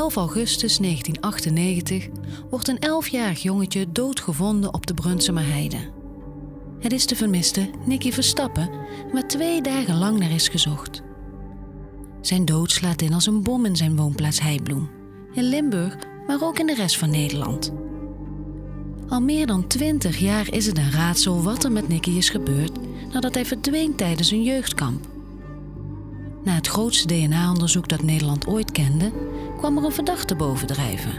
11 augustus 1998 wordt een 11-jarig jongetje doodgevonden op de Brunsumer Heide. Het is de vermiste Nicky Verstappen, waar twee dagen lang naar is gezocht. Zijn dood slaat in als een bom in zijn woonplaats Heibloem, in Limburg, maar ook in de rest van Nederland. Al meer dan 20 jaar is het een raadsel wat er met Nicky is gebeurd nadat hij verdween tijdens een jeugdkamp. Na het grootste DNA-onderzoek dat Nederland ooit kende, kwam er een verdachte bovendrijven.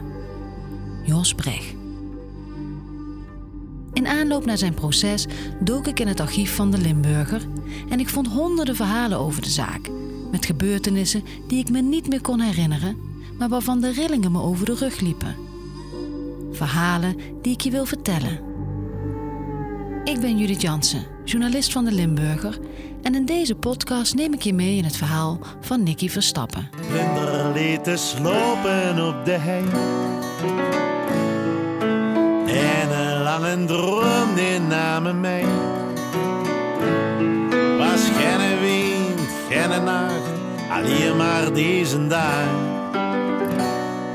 Jos Brecht. In aanloop naar zijn proces dook ik in het archief van de Limburger en ik vond honderden verhalen over de zaak, met gebeurtenissen die ik me niet meer kon herinneren, maar waarvan de rillingen me over de rug liepen. Verhalen die ik je wil vertellen. Ik ben Judith Jansen, journalist van de Limburger en in deze podcast neem ik je mee in het verhaal van Nicky Verstappen. Vlinder liet te slopen op de hei. En een lange droom die namen mij. Was geen wind, geen nacht, alleen maar deze dag.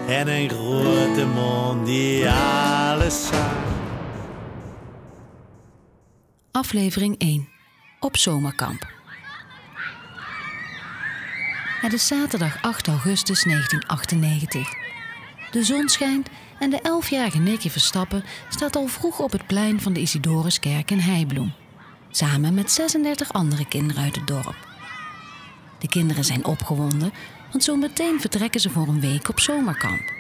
En een grote mond die alles zag. Aflevering 1. Op zomerkamp. Het is zaterdag 8 augustus 1998. De zon schijnt en de 11-jarige Nicky Verstappen staat al vroeg op het plein van de Isidoruskerk in Heibloem. Samen met 36 andere kinderen uit het dorp. De kinderen zijn opgewonden, want zo meteen vertrekken ze voor een week op zomerkamp.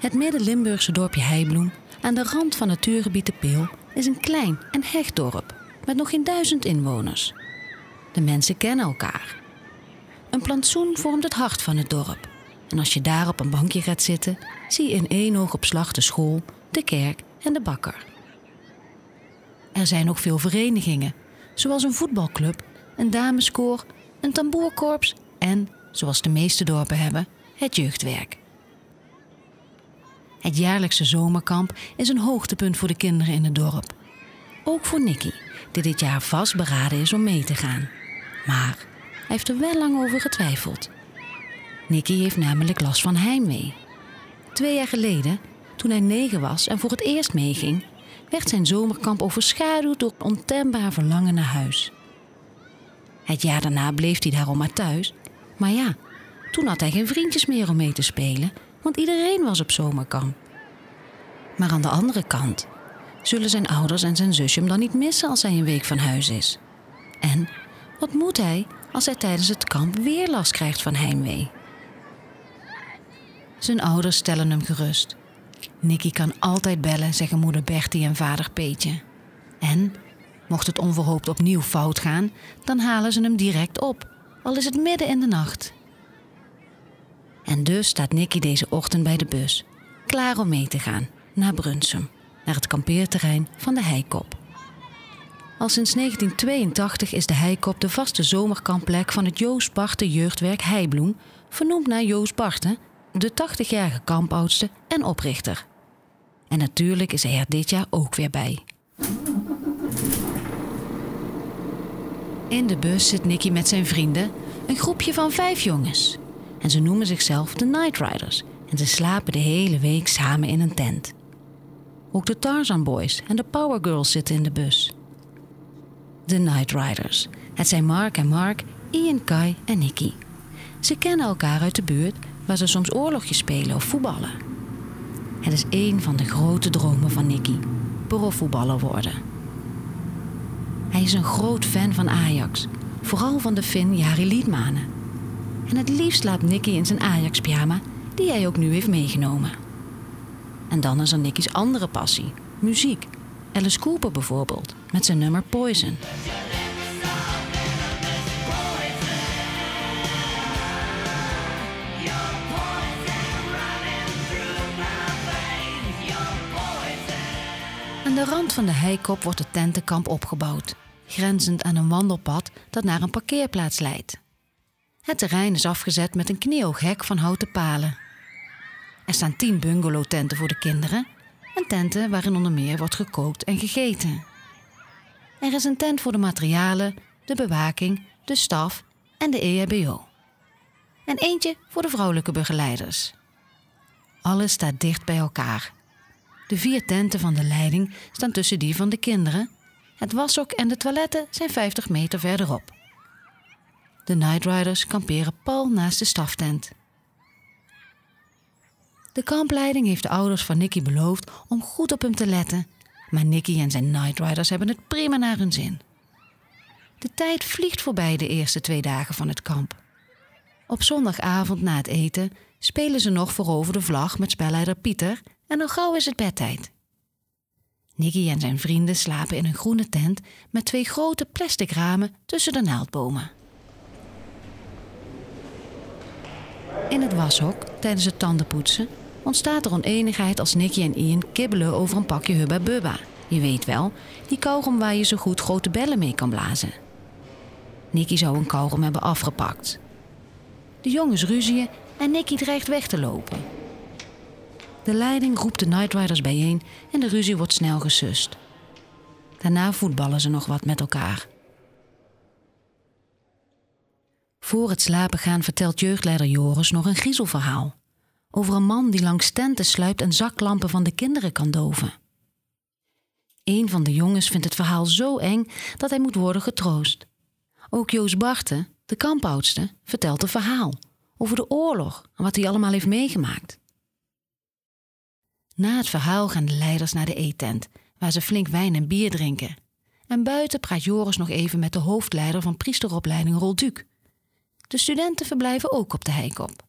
Het midden-Limburgse dorpje Heibloem, aan de rand van natuurgebied de Peel, is een klein en hecht dorp met nog geen duizend inwoners. De mensen kennen elkaar. Een plantsoen vormt het hart van het dorp. En als je daar op een bankje gaat zitten, zie je in één oogopslag de school, de kerk en de bakker. Er zijn ook veel verenigingen, zoals een voetbalclub, een dameskoor, een tamboerkorps en, zoals de meeste dorpen hebben, het jeugdwerk. Het jaarlijkse zomerkamp is een hoogtepunt voor de kinderen in het dorp. Ook voor Nicky, die dit jaar vastberaden is om mee te gaan. Maar hij heeft er wel lang over getwijfeld. Nicky heeft namelijk last van heimwee. Twee jaar geleden, toen hij negen was en voor het eerst meeging, werd zijn zomerkamp overschaduwd door ontembaar verlangen naar huis. Het jaar daarna bleef hij daarom maar thuis. Maar ja, toen had hij geen vriendjes meer om mee te spelen, want iedereen was op zomerkamp. Maar aan de andere kant zullen zijn ouders en zijn zusje hem dan niet missen als hij een week van huis is. En wat moet hij als hij tijdens het kamp weer last krijgt van heimwee? Zijn ouders stellen hem gerust. Nicky kan altijd bellen, zeggen moeder Bertie en vader Peetje. En, mocht het onverhoopt opnieuw fout gaan, dan halen ze hem direct op, al is het midden in de nacht. En dus staat Nicky deze ochtend bij de bus, klaar om mee te gaan naar Brunsum, naar het kampeerterrein van de Heikop. Al sinds 1982 is de Heikop de vaste zomerkampplek van het Joost Barten jeugdwerk Heibloem, vernoemd naar Joost Barten, de 80-jarige kampoudste en oprichter. En natuurlijk is hij er dit jaar ook weer bij. In de bus zit Nicky met zijn vrienden, een groepje van vijf jongens. En ze noemen zichzelf de Night Riders en ze slapen de hele week samen in een tent. Ook de Tarzan Boys en de Power Girls zitten in de bus. De Night Riders. Het zijn Mark en Mark, Ian, Kai en Nicky. Ze kennen elkaar uit de buurt waar ze soms oorlogjes spelen of voetballen. Het is een van de grote dromen van Nicky: profvoetballer worden. Hij is een groot fan van Ajax, vooral van de Fin Jari Liedmanen. En het liefst slaapt Nicky in zijn Ajax-pyjama, die hij ook nu heeft meegenomen. En dan is er Nicky's andere passie, muziek. Alice Cooper bijvoorbeeld, met zijn nummer Poison. Aan de rand van de heikop wordt het tentenkamp opgebouwd, grenzend aan een wandelpad dat naar een parkeerplaats leidt. Het terrein is afgezet met een kniehoog van houten palen. Er staan tien bungalowtenten voor de kinderen en tenten waarin onder meer wordt gekookt en gegeten. Er is een tent voor de materialen, de bewaking, de staf en de EHBO. en eentje voor de vrouwelijke begeleiders. Alles staat dicht bij elkaar. De vier tenten van de leiding staan tussen die van de kinderen. Het washok en de toiletten zijn 50 meter verderop. De Nightriders kamperen pal naast de staftent. De kampleiding heeft de ouders van Nicky beloofd om goed op hem te letten, maar Nicky en zijn Nightriders hebben het prima naar hun zin. De tijd vliegt voorbij de eerste twee dagen van het kamp. Op zondagavond na het eten spelen ze nog voorover de vlag met spelleider Pieter en al gauw is het bedtijd. Nicky en zijn vrienden slapen in een groene tent met twee grote plastic ramen tussen de naaldbomen. In het washok, tijdens het tandenpoetsen, ontstaat er oneenigheid als Nicky en Ian kibbelen over een pakje Hubba Bubba. Je weet wel, die kauwgom waar je zo goed grote bellen mee kan blazen. Nicky zou een kauwgom hebben afgepakt. De jongens ruzien en Nicky dreigt weg te lopen. De leiding roept de Nightriders bijeen en de ruzie wordt snel gesust. Daarna voetballen ze nog wat met elkaar. Voor het slapen gaan vertelt jeugdleider Joris nog een griezelverhaal. Over een man die langs tenten sluipt en zaklampen van de kinderen kan doven. Een van de jongens vindt het verhaal zo eng dat hij moet worden getroost. Ook Joos Barten, de kampoudste, vertelt een verhaal over de oorlog en wat hij allemaal heeft meegemaakt. Na het verhaal gaan de leiders naar de eettent, waar ze flink wijn en bier drinken. En buiten praat Joris nog even met de hoofdleider van priesteropleiding Rolduc. De studenten verblijven ook op de heikop.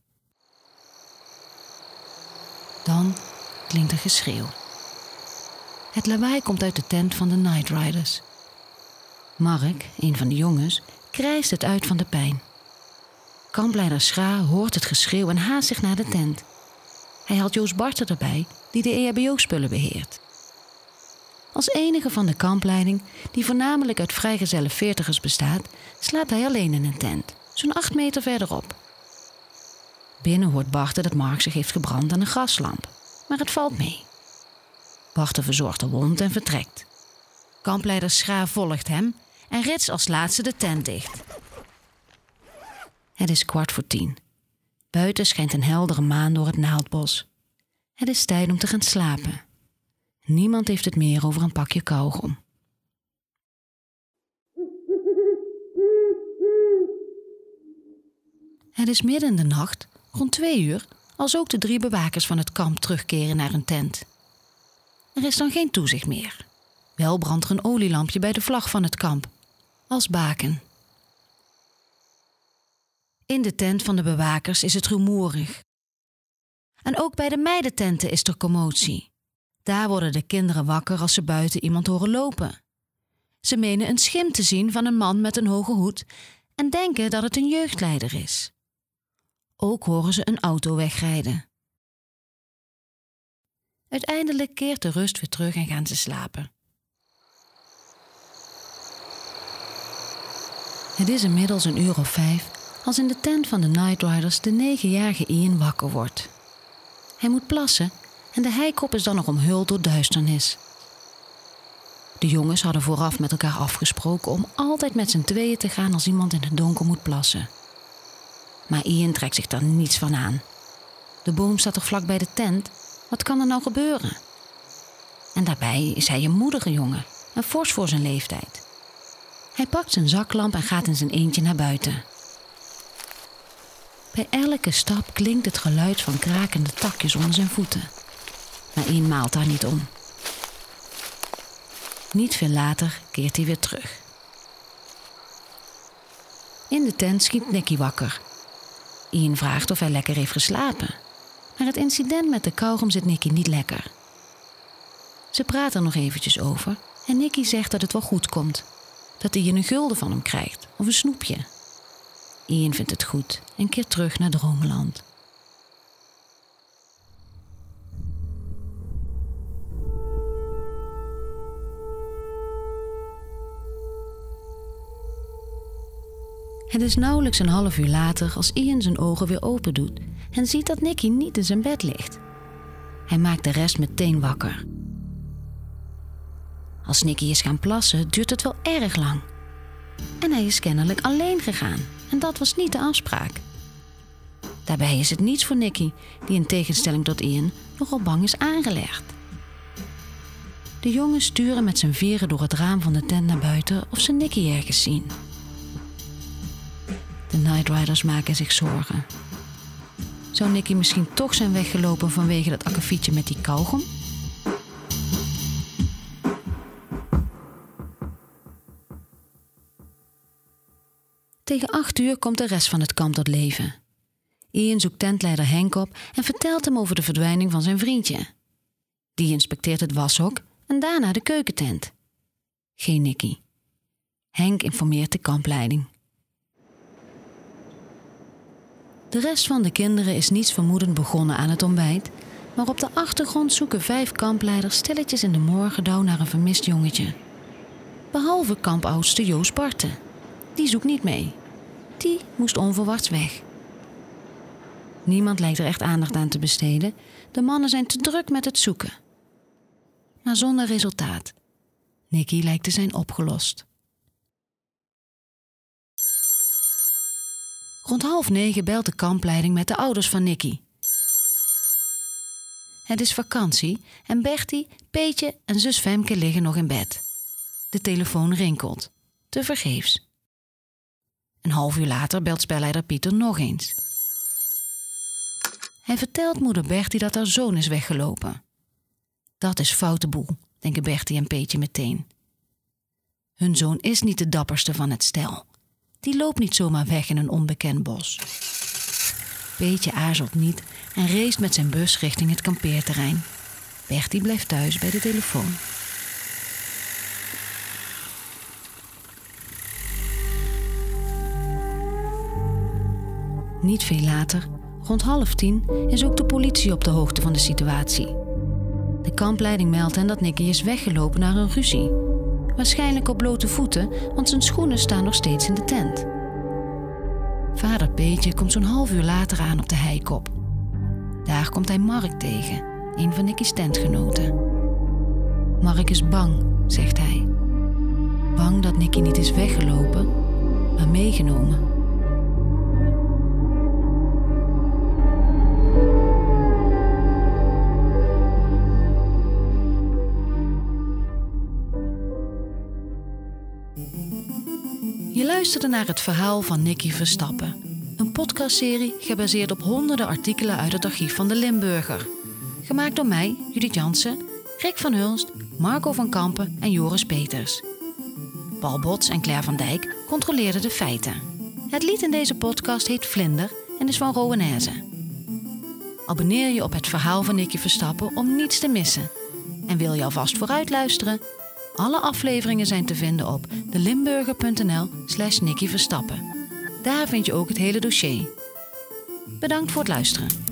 Dan klinkt er geschreeuw. Het lawaai komt uit de tent van de Night Riders. Mark, een van de jongens, krijst het uit van de pijn. Kampleider Schra hoort het geschreeuw en haast zich naar de tent. Hij haalt Joost Barter erbij, die de EHBO-spullen beheert. Als enige van de kampleiding, die voornamelijk uit vrijgezelle veertigers bestaat, slaapt hij alleen in een tent, zo'n acht meter verderop. Binnen hoort Barter dat Mark zich heeft gebrand aan een gaslamp, maar het valt mee. Barter verzorgt de wond en vertrekt. Kampleider Schra volgt hem en rits als laatste de tent dicht. Het is kwart voor tien. Buiten schijnt een heldere maan door het naaldbos. Het is tijd om te gaan slapen. Niemand heeft het meer over een pakje kauwgom. Het is midden in de nacht, rond twee uur, als ook de drie bewakers van het kamp terugkeren naar hun tent. Er is dan geen toezicht meer. Wel brandt er een olielampje bij de vlag van het kamp, als baken. In de tent van de bewakers is het rumoerig. En ook bij de meidententen is er commotie. Daar worden de kinderen wakker als ze buiten iemand horen lopen. Ze menen een schim te zien van een man met een hoge hoed en denken dat het een jeugdleider is. Ook horen ze een auto wegrijden. Uiteindelijk keert de rust weer terug en gaan ze slapen. Het is inmiddels een uur of vijf als in de tent van de Night Riders de negenjarige Ian wakker wordt. Hij moet plassen en de heikop is dan nog omhuld door duisternis. De jongens hadden vooraf met elkaar afgesproken om altijd met z'n tweeën te gaan als iemand in het donker moet plassen. Maar Ian trekt zich daar niets van aan. De boom staat toch vlak bij de tent? Wat kan er nou gebeuren? En daarbij is hij een moedige jongen en fors voor zijn leeftijd. Hij pakt zijn zaklamp en gaat in zijn eentje naar buiten. Bij elke stap klinkt het geluid van krakende takjes onder zijn voeten. Maar Ian maalt daar niet om. Niet veel later keert hij weer terug. In de tent schiet Nicky wakker. Ian vraagt of hij lekker heeft geslapen. Maar het incident met de kauwgom zit Nicky niet lekker. Ze praten er nog eventjes over en Nicky zegt dat het wel goed komt. Dat hij een gulden van hem krijgt of een snoepje. Ian vindt het goed en keert terug naar Dromeland. Het is nauwelijks een half uur later als Ian zijn ogen weer open doet en ziet dat Nicky niet in zijn bed ligt. Hij maakt de rest meteen wakker. Als Nicky is gaan plassen, duurt het wel erg lang. En hij is kennelijk alleen gegaan en dat was niet de afspraak. Daarbij is het niets voor Nicky, die in tegenstelling tot Ian nogal bang is aangelegd. De jongens sturen met z'n vieren door het raam van de tent naar buiten of ze Nicky ergens zien. Night Riders maken zich zorgen. Zou Nicky misschien toch zijn weggelopen vanwege dat akkefietje met die kauwgom? Tegen acht uur komt de rest van het kamp tot leven. Ian zoekt tentleider Henk op en vertelt hem over de verdwijning van zijn vriendje. Die inspecteert het washok en daarna de keukentent. Geen Nicky. Henk informeert de kampleiding. De rest van de kinderen is niets vermoedend begonnen aan het ontbijt, maar op de achtergrond zoeken vijf kampleiders stilletjes in de morgendauw naar een vermist jongetje. Behalve kampoudste Joost Barten. Die zoekt niet mee. Die moest onverwachts weg. Niemand lijkt er echt aandacht aan te besteden. De mannen zijn te druk met het zoeken. Maar zonder resultaat. Nicky lijkt te zijn opgelost. Rond half negen belt de kampleiding met de ouders van Nicky. Het is vakantie en Bertie, Peetje en zus Femke liggen nog in bed. De telefoon rinkelt. Te vergeefs. Een half uur later belt spelleider Pieter nog eens. Hij vertelt moeder Bertie dat haar zoon is weggelopen. Dat is foute boel, denken Bertie en Peetje meteen. Hun zoon is niet de dapperste van het stel. Die loopt niet zomaar weg in een onbekend bos. Peetje aarzelt niet en race met zijn bus richting het kampeerterrein. Bertie blijft thuis bij de telefoon. Niet veel later, rond half tien, is ook de politie op de hoogte van de situatie. De kampleiding meldt hen dat Nicky is weggelopen naar een ruzie. Waarschijnlijk op blote voeten, want zijn schoenen staan nog steeds in de tent. Vader Peetje komt zo'n half uur later aan op de heikop. Daar komt hij Mark tegen, een van Nicky's tentgenoten. Mark is bang, zegt hij. Bang dat Nicky niet is weggelopen, maar meegenomen. Luisterde naar het verhaal van Nicky Verstappen. Een podcastserie gebaseerd op honderden artikelen uit het archief van de Limburger. Gemaakt door mij, Judith Jansen, Rick van Hulst, Marco van Kampen en Joris Peters. Paul Bots en Claire van Dijk controleerden de feiten. Het lied in deze podcast heet Vlinder en is van Rowanese. Abonneer je op het verhaal van Nicky Verstappen om niets te missen. En wil je alvast vooruit luisteren? Alle afleveringen zijn te vinden op delimburger.nl slash Nicky Verstappen. Daar vind je ook het hele dossier. Bedankt voor het luisteren.